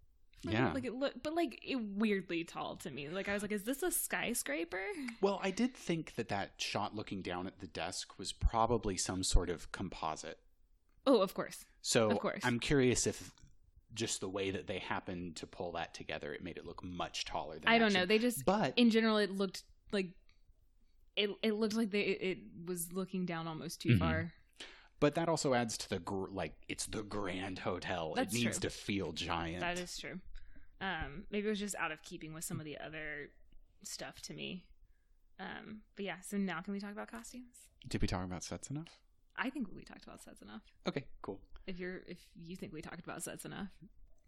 me. Yeah. like it look, but like it weirdly tall to me. Like I was like, is this a skyscraper? Well, I did think that that shot looking down at the desk was probably some sort of composite. Oh, of course. So Of course. I'm curious if just the way that they happened to pull that together, it made it look much taller than I don't know. They just But in general it looked like it it looked like they it was looking down almost too Mhm. far. But that also adds to the gr- like it's the grand hotel. That's it needs true. to feel giant. That is true. Um maybe it was just out of keeping with some of the other stuff to me. Um but yeah, so now can we talk about costumes? Did we talk about sets enough? I think we talked about sets enough. Okay, cool. If you're if you think we talked about sets enough.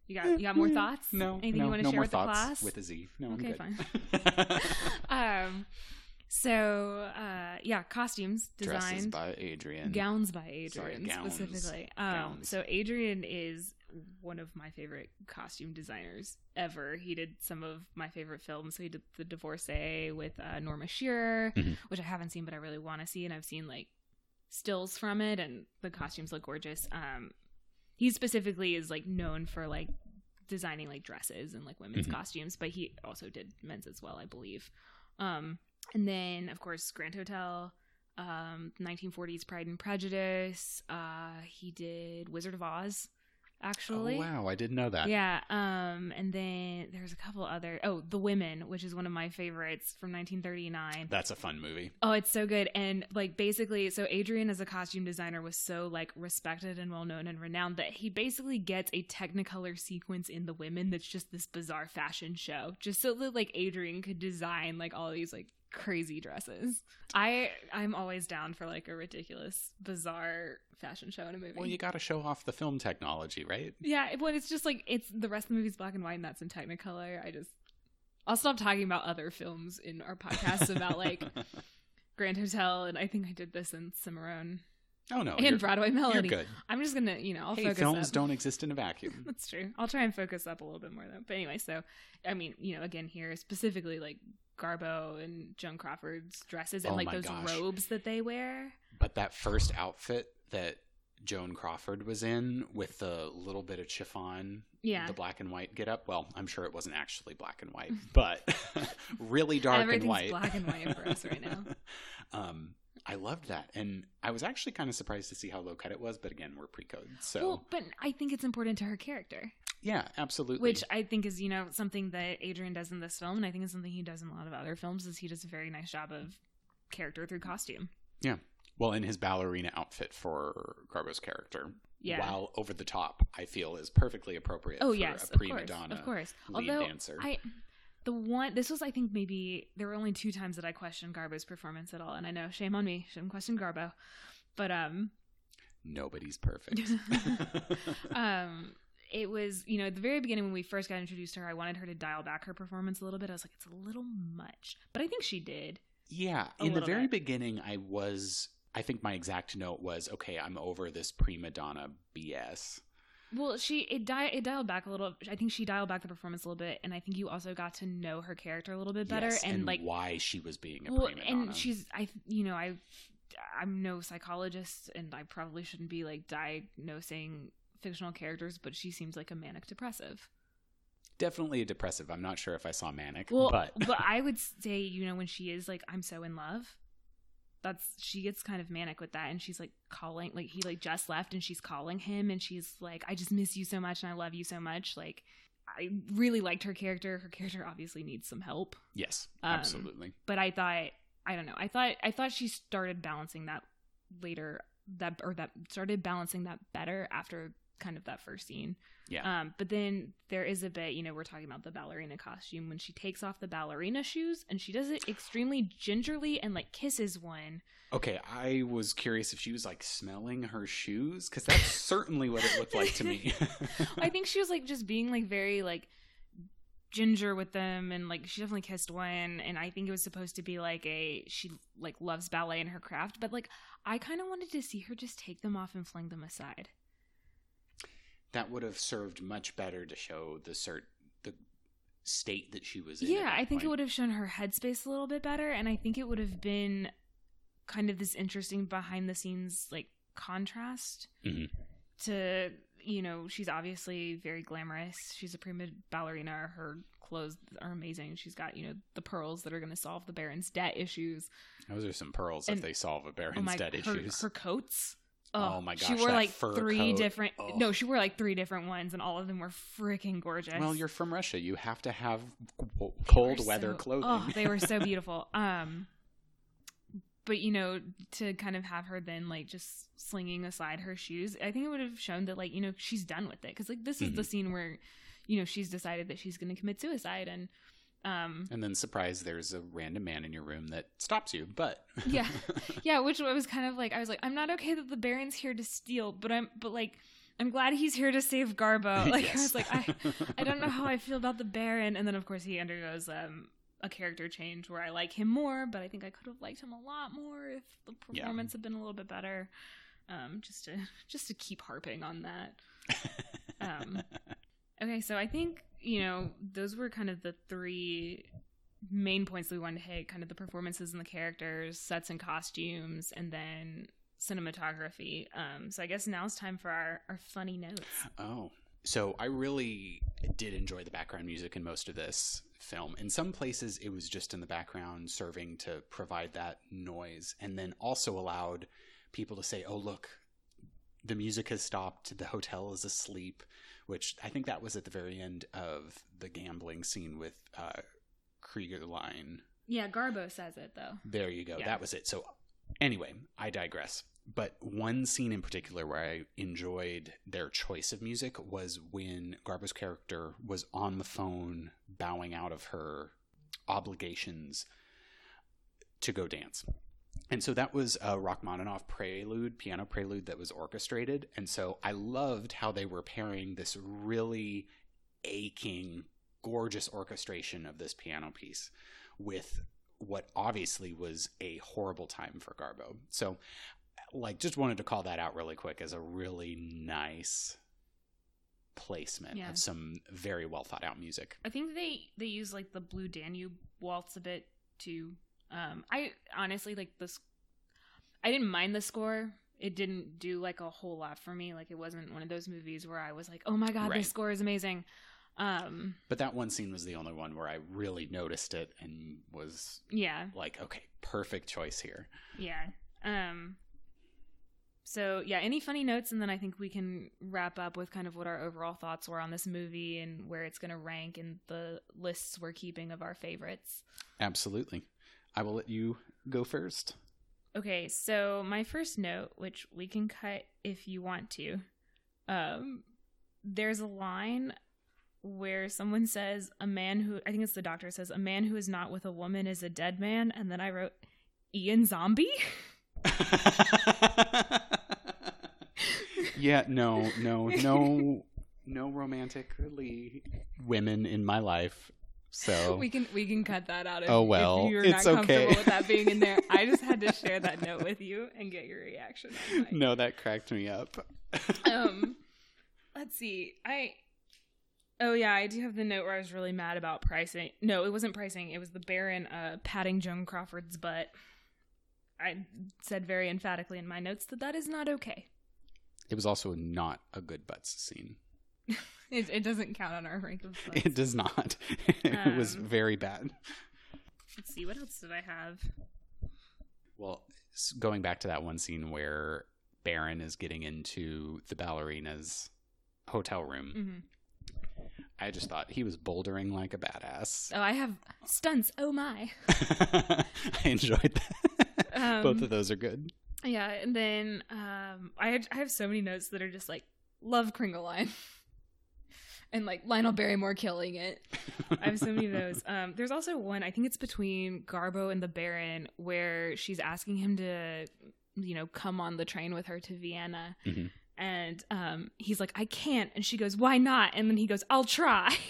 You got you got more thoughts? No, Anything no, you want to no share with the class? with a Z. No, Okay, I'm good. um So, uh, yeah, costumes Dresses designed, by Adrian. gowns by Adrian Sorry, gowns. specifically. Um, Gowns. So Adrian is one of my favorite costume designers ever. He did some of my favorite films. So he did The Divorcee with uh, Norma Shearer, Mhm. which I haven't seen, but I really want to see, and I've seen like stills from it, and the costumes look gorgeous. Um, he specifically is like known for like designing like dresses and like women's Mhm. costumes, but he also did men's as well, I believe. Um, and then of course Grand Hotel, um, 1940s Pride and Prejudice. Uh, he did Wizard of Oz, actually. Oh, wow, I didn't know that. Yeah, um, and then there's a couple other. Oh, The Women, which is one of my favorites from 1939. That's a fun movie. Oh, it's so good. And like basically, so Adrian as a costume designer was so like respected and well known and renowned that he basically gets a Technicolor sequence in The Women that's just this bizarre fashion show, just so that like Adrian could design like all these like crazy dresses. I I'm always down for like a ridiculous, bizarre fashion show in a movie. Well, you got to show off the film technology, right? Yeah, but it's just like it's the rest of the movie's black and white and that's in Technicolor. I just I'll stop talking about other films in our podcast about like Grand Hotel and I think I did this in Cimarron oh no, and Broadway you're good. I'm just gonna, you know, I'll hey, focus films up. don't exist in a vacuum. That's true. I'll try and focus up a little bit more though. But anyway, so I mean, you know, again here specifically like Garbo and Joan Crawford's dresses and Oh like those gosh. robes that they wear. But that first outfit that Joan Crawford was in with the little bit of chiffon, Yeah. the black and white get up. Well, I'm sure it wasn't actually black and white, but really dark and white. black and white for us right now. um, I loved that, and I was actually kind of surprised to see how low cut it was. But again, we're pre-code, so Well, but I think it's important to her character. Yeah, absolutely. which I think is you know something that Adrian does in this film, and I think is something he does in a lot of other films. Is he does a very nice job of character through costume. Yeah. Well, in his ballerina outfit for Garbo's character, Yeah. while over the top, I feel is perfectly appropriate. Oh for yes, a of prima course, donna of course. lead Although dancer. I, the one this was I think maybe there were only two times that I questioned Garbo's performance at all, and I know shame on me, shouldn't question Garbo, but um, Nobody's perfect. um. It was, you know, at the very beginning when we first got introduced to her, I wanted her to dial back her performance a little bit. I was like, it's a little much, but I think she did. Yeah, in the very bit. beginning, I was. I think my exact note was, "Okay, I'm over this prima donna BS." Well, she it di- it dialed back a little. I think she dialed back the performance a little bit, and I think you also got to know her character a little bit better, Yes, and, like why she was being a well, prima donna. and she's I you know I I'm no psychologist, and I probably shouldn't be like diagnosing fictional characters, but she seems like a manic depressive. definitely a depressive. I'm not sure if I saw manic, Well, but but I would say you know when she is like I'm so in love. That's she gets kind of manic with that, and she's like calling, like he like just left, and she's calling him, and she's like, "I just miss you so much, and I love you so much." Like, I really liked her character. Her character obviously needs some help, yes, um, absolutely. but I thought, I don't know, I thought, I thought she started balancing that later, that or that started balancing that better after kind of that first scene. Yeah. Um, but then there is a bit, you know, we're talking about the ballerina costume when she takes off the ballerina shoes and she does it extremely gingerly and like kisses one. Okay, I was curious if she was like smelling her shoes because that's certainly what it looked like to me. I think she was like just being like very like ginger with them and like she definitely kissed one and I think it was supposed to be like a she like loves ballet and her craft, but like I kind of wanted to see her just take them off and fling them aside. That would have served much better to show the cert the state that she was in. Yeah, I think it would have shown her headspace a little bit better, and I think it would have been kind of this interesting behind the scenes like contrast Mhm. to you know she's obviously very glamorous. She's a prima ballerina. Her clothes are amazing. She's got you know the pearls that are going to solve the Baron's debt issues. Those are some pearls And- if they solve a Oh Baron's my, debt her, issues. her coats. Oh my gosh, She wore like three coat. different. Oh. No, she wore like three different ones, and all of them were freaking gorgeous. Well, you're from Russia. You have to have cold were weather so- clothing. Oh, they were so beautiful. Um, but you know, to kind of have her then like just slinging aside her shoes, I think it would have shown that like you know she's done with it because like this is Mm-hmm. the scene where you know she's decided that she's going to commit suicide and um and then surprise, there's a random man in your room that stops you. But Yeah. yeah, which I was kind of like I was like I'm not okay that the Baron's here to steal, but I'm but like I'm glad he's here to save Garbo. Like I was like I I don't know how I feel about the Baron, and then of course he undergoes um a character change where I like him more, but I think I could have liked him a lot more if the Yeah. performance had been a little bit better. Um, just to just to keep harping on that. Um, Okay, so I think, you know, those were kind of the three main points that we wanted to hit kind of the performances and the characters, sets and costumes, and then cinematography. Um, so I guess now it's time for our, our funny notes. Oh. So I really did enjoy the background music in most of this film. In some places, it was just in the background serving to provide that noise and then also allowed people to say, oh, look, the music has stopped, the hotel is asleep, which I think that was at the very end of the gambling scene with uh, Kringelein. Yeah, Garbo says it though. There you go. Yeah. That was it. So, anyway, I digress. But one scene in particular where I enjoyed their choice of music was when Garbo's character was on the phone bowing out of her obligations to go dance. And so that was a Rachmaninoff prelude, piano prelude that was orchestrated. And so I loved how they were pairing this really aching, gorgeous orchestration of this piano piece with what obviously was a horrible time for Garbo. So, like, just wanted to call that out really quick as a really nice placement Yeah. of some very well thought out music. I think they they use like the Blue Danube waltz a bit too. Um, I honestly like this. I didn't mind the score. It didn't do like a whole lot for me. Like it wasn't one of those movies where I was like, "Oh my god, Right. this score is amazing." Um, But that one scene was the only one where I really noticed it and was yeah, like, okay, perfect choice here. yeah. Um, so yeah, any funny notes, and then I think we can wrap up with kind of what our overall thoughts were on this movie and where it's going to rank in the lists we're keeping of our favorites. Absolutely. I will let you go first. Okay, so my first note, which we can cut if you want to, um, there's a line where someone says, "A man who I think it's the doctor says, a man who is not with a woman is a dead man," and then I wrote, "Ian Zombie." yeah, no, no, no, no romantically women in my life. So we can we can cut that out. If, Oh, well, if you're it's not comfortable okay. with that being in there. I just had to share that note with you and get your reaction. on no, that cracked me up. um let's see i oh yeah i do have the note where i was really mad about preysing no it wasn't preysing it was the baron uh patting joan crawford's butt i said very emphatically in my notes that that is not okay it was also not a good butts scene. it, it doesn't count on our rank of butts. It does not. it was Um, very bad. let's see what else did i have Well, going back to that one scene where Baron is getting into the ballerina's hotel room, hmm I just thought he was bouldering like a badass. oh i have stunts oh my I enjoyed that. Um, Both of those are good. yeah and then um i had, i have so many notes that are just like love kringelein and like lionel barrymore killing it I have so many of those. Um, there's also one, I think it's between Garbo and the Baron, where she's asking him to, you know, come on the train with her to Vienna. Mhm. And um, he's like, I can't. And she goes, Why not? And then he goes, I'll try.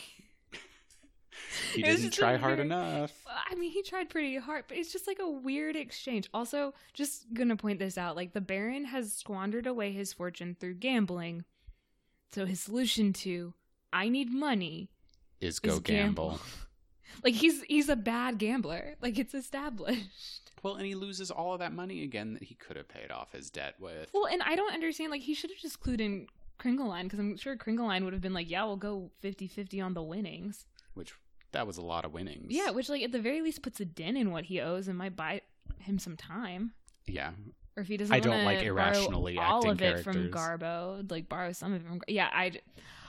He It was didn't try hard very- enough. I mean, he tried pretty hard, but it's just like a weird exchange. Also, just gonna point this out like, the Baron has squandered away his fortune through gambling. So his solution to, I need money, Is go is gamble. like he's he's a bad gambler. Like it's established. Well, and he loses all of that money again that he could have paid off his debt with. Well, and I don't understand. Like he should have just clued in Kringelein because I'm sure Kringelein would have been like, yeah, we'll go 50-50 on the winnings. Which that was a lot of winnings. Yeah, which like at the very least puts a dent in what he owes and might buy him some time. Yeah. Or if he doesn't, I don't wanna like borrow irrationally all acting of it from. Garbo, like borrow some of it from. Yeah, I,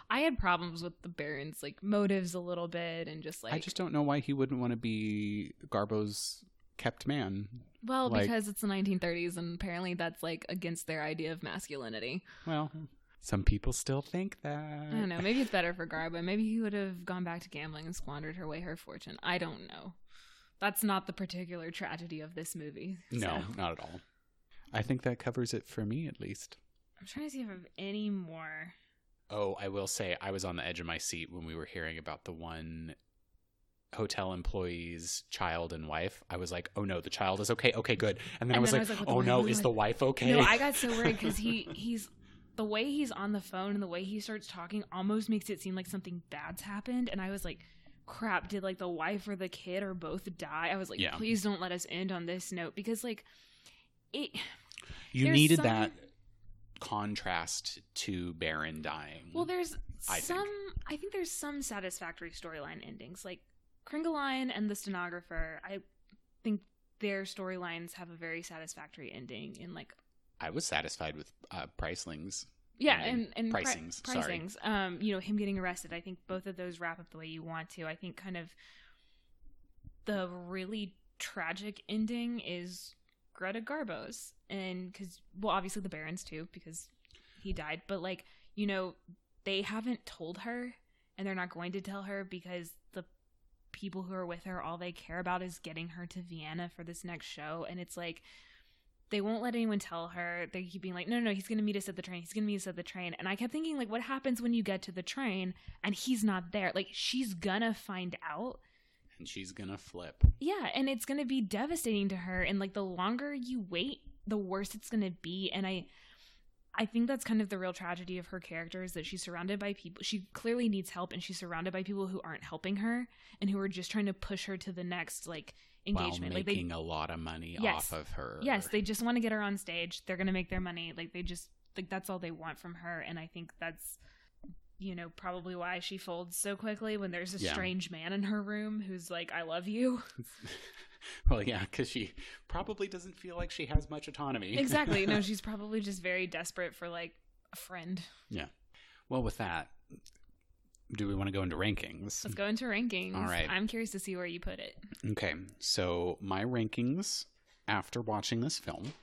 I had problems with the Baron's like motives a little bit and just like I just don't know why he wouldn't want to be Garbo's kept man. well like- because it's the 1930s and apparently that's like against their idea of masculinity. Well, some people still think that. I don't know. Maybe it's better for Garbo. Maybe he would have gone back to gambling and squandered her away her fortune. I don't know. That's not the particular tragedy of this movie. No, not at all. I think that covers it for me, at least. I'm trying to see if I have any more. Oh, I will say I was on the edge of my seat when we were hearing about the one hotel employee's child and wife, I was like, "Oh no, the child is okay. Okay, good." And then And I was then I like, was like, "Oh, oh no, is the wife okay?" No, I got so worried because he he's the way he's on the phone and the way he starts talking almost makes it seem like something bad's happened, and I was like, "Crap! Did like the wife or the kid or both die?" I was like, Yeah. "Please don't let us end on this note," because like it. you needed some- that contrast to Baron dying. Well, there's I think. some. I think there's some satisfactory storyline endings, like Kringelein and the stenographer. I think their storylines have a very satisfactory ending in like I was satisfied with uh, Pricelings. Yeah, ending. and and pri- Preysing's, sorry. preysing's. Um, you know, him getting arrested. I think both of those wrap up the way you want to. I think kind of the really tragic ending is Greta Garbo's, and because well, obviously the Barons too, because he died. But like you know, they haven't told her, and they're not going to tell her because the people who are with her, all they care about is getting her to Vienna for this next show, and it's like they won't let anyone tell her. They keep being like, no, no, no, he's going to meet us at the train. He's going to meet us at the train. And I kept thinking, like, what happens when you get to the train and he's not there? Like, she's gonna find out. And she's gonna flip. Yeah, and it's gonna be devastating to her. And like, the longer you wait, the worse it's gonna be. And I, I think that's kind of the real tragedy of her character is that she's surrounded by people. She clearly needs help, and she's surrounded by people who aren't helping her and who are just trying to push her to the next like engagement. While like they making a lot of money Yes. off of her. Yes, they just want to get her on stage. They're going to make their money. Like they just like that's all they want from her and I think that's you know probably why she folds so quickly when there's a Yeah. strange man in her room who's like I love you. well, yeah, because she probably doesn't feel like she has much autonomy. exactly. No, she's probably just very desperate for like a friend. Yeah. Well, with that, do we want to go into rankings? Let's go into rankings. All right. I'm curious to see where you put it. Okay, so my rankings after watching this film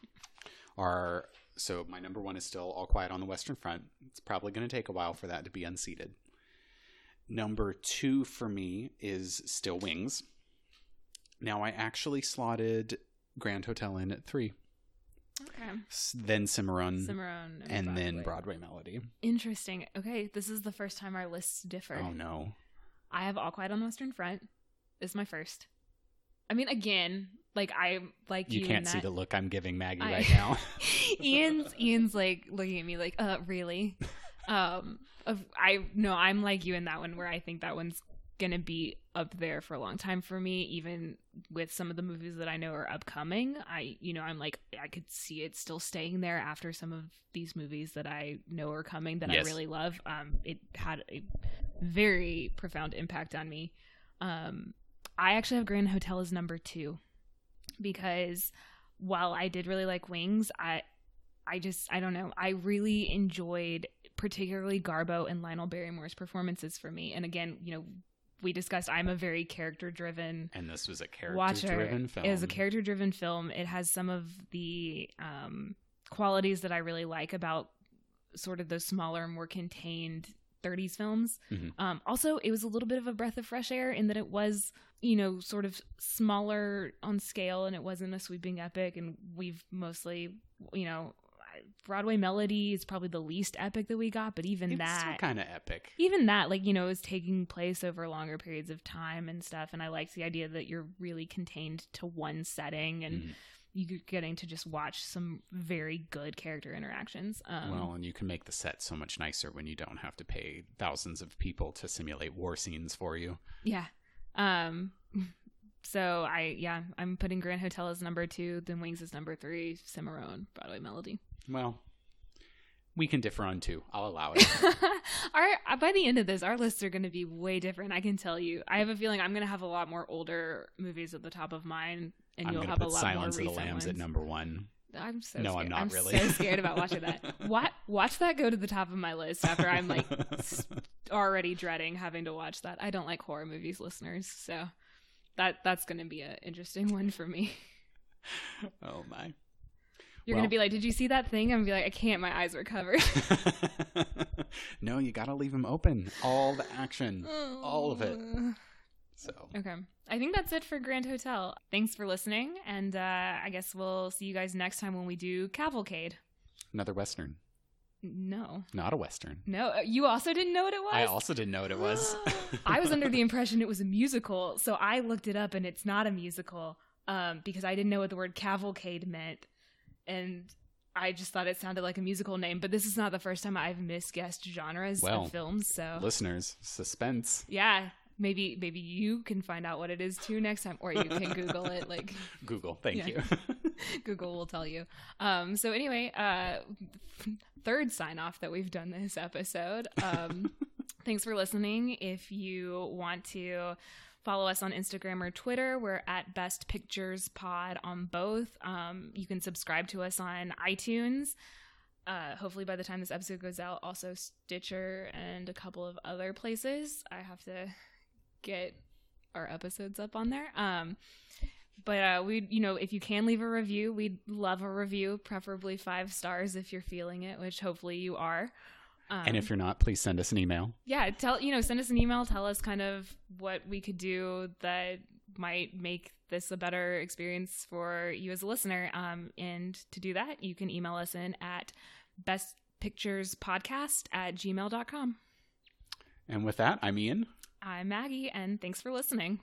are so my number one is still All Quiet on the Western Front. It's probably going to take a while for that to be unseated. Number two for me is still Wings. Now I actually slotted Grand Hotel in at three, Okay. S- then Cimarron, Cimarron and then Broadway Melody. Interesting. Okay, this is the first time our lists differ. Oh no! I have All Quiet on the Western Front. This is my first. I mean, again, like I'm like you. You can't see the look I'm giving Maggie I- right now. Ian's Ian's like looking at me like, uh, really? Um, of I no, I'm like you in that one where I think that one's gonna be up there for a long time for me, even with some of the movies that I know are upcoming. I you know, I'm like I could see it still staying there after some of these movies that I know are coming that Yes. I really love. Um, it had a very profound impact on me. Um, I actually have Grand Hotel as number two because while I did really like Wings, I I just I don't know. I really enjoyed particularly Garbo and Lionel Barrymore's performances for me. And again, you know, we discussed I'm a very character driven and this was a character-driven film. It is a character driven film. It has some of the um, qualities that I really like about sort of those smaller, more contained 30s films. Mhm. Um, also, it was a little bit of a breath of fresh air in that it was, you know, sort of smaller on scale and it wasn't a sweeping epic. And we've mostly, you know, Broadway Melody is probably the least epic that we got, but even It's that kind of epic. even that like you know is taking place over longer periods of time and stuff and i like the idea that you're really contained to one setting and Mhm. you're getting to just watch some very good character interactions um well, and you can make the set so much nicer when you don't have to pay thousands of people to simulate war scenes for you. yeah um so i yeah i'm putting grand hotel as number two then wings is number three cimarron broadway melody Well, we can differ on two. I'll allow it. our by the end of this our lists are going to be way different i can tell you i have a feeling i'm going to have a lot more older movies at the top of mine and I'm you'll have a lot Silence more of the Lambs ones. at number one. I'm so No, scared. I'm not really. so scared about watching that. Watch, watch that go to the top of my list after I'm like already dreading having to watch that. I don't like horror movies, listeners, so that that's going to be an interesting one for me. oh my. You're Well- going to be like, "Did you see that thing?" I'm gonna be like, "I can't. My eyes were covered." no, you got to leave them open. All the action, all of it. Oh. So, Okay. I think that's it for Grand Hotel. Thanks for listening, and uh, I guess we'll see you guys next time when we do Cavalcade. another western. No, Not a western. no. uh, You also didn't know what it was. I also didn't know what it was. I was under the impression it was a musical, so I looked it up, and it's not a musical um, because I didn't know what the word cavalcade meant, and I just thought it sounded like a musical name. But this is not the first time I've misguessed genres Well, of films, so Listeners, suspense. yeah. Maybe maybe you can find out what it is too next time, or you can Google it. Like Google, thank Yeah. you. Google will tell you. Um, so anyway, uh, third sign off that we've done this episode. Um, thanks for listening. If you want to follow us on Instagram or Twitter, we're at Best Pictures Pod on both. Um, you can subscribe to us on iTunes. Uh, hopefully, by the time this episode goes out, also Stitcher and a couple of other places. I have to get our episodes up on there. Um, but uh, we, you know, if you can leave a review, we'd love a review, preferably five stars if you're feeling it, which hopefully you are. Um, and if you're not, please send us an email. yeah, tell you know, send us an email, tell us kind of what we could do that might make this a better experience for you as a listener. Um, and to do that, you can email us in at bestpicturespodcast at gmail.com. And with that, I'm Ian. I'm Maggie, and thanks for listening.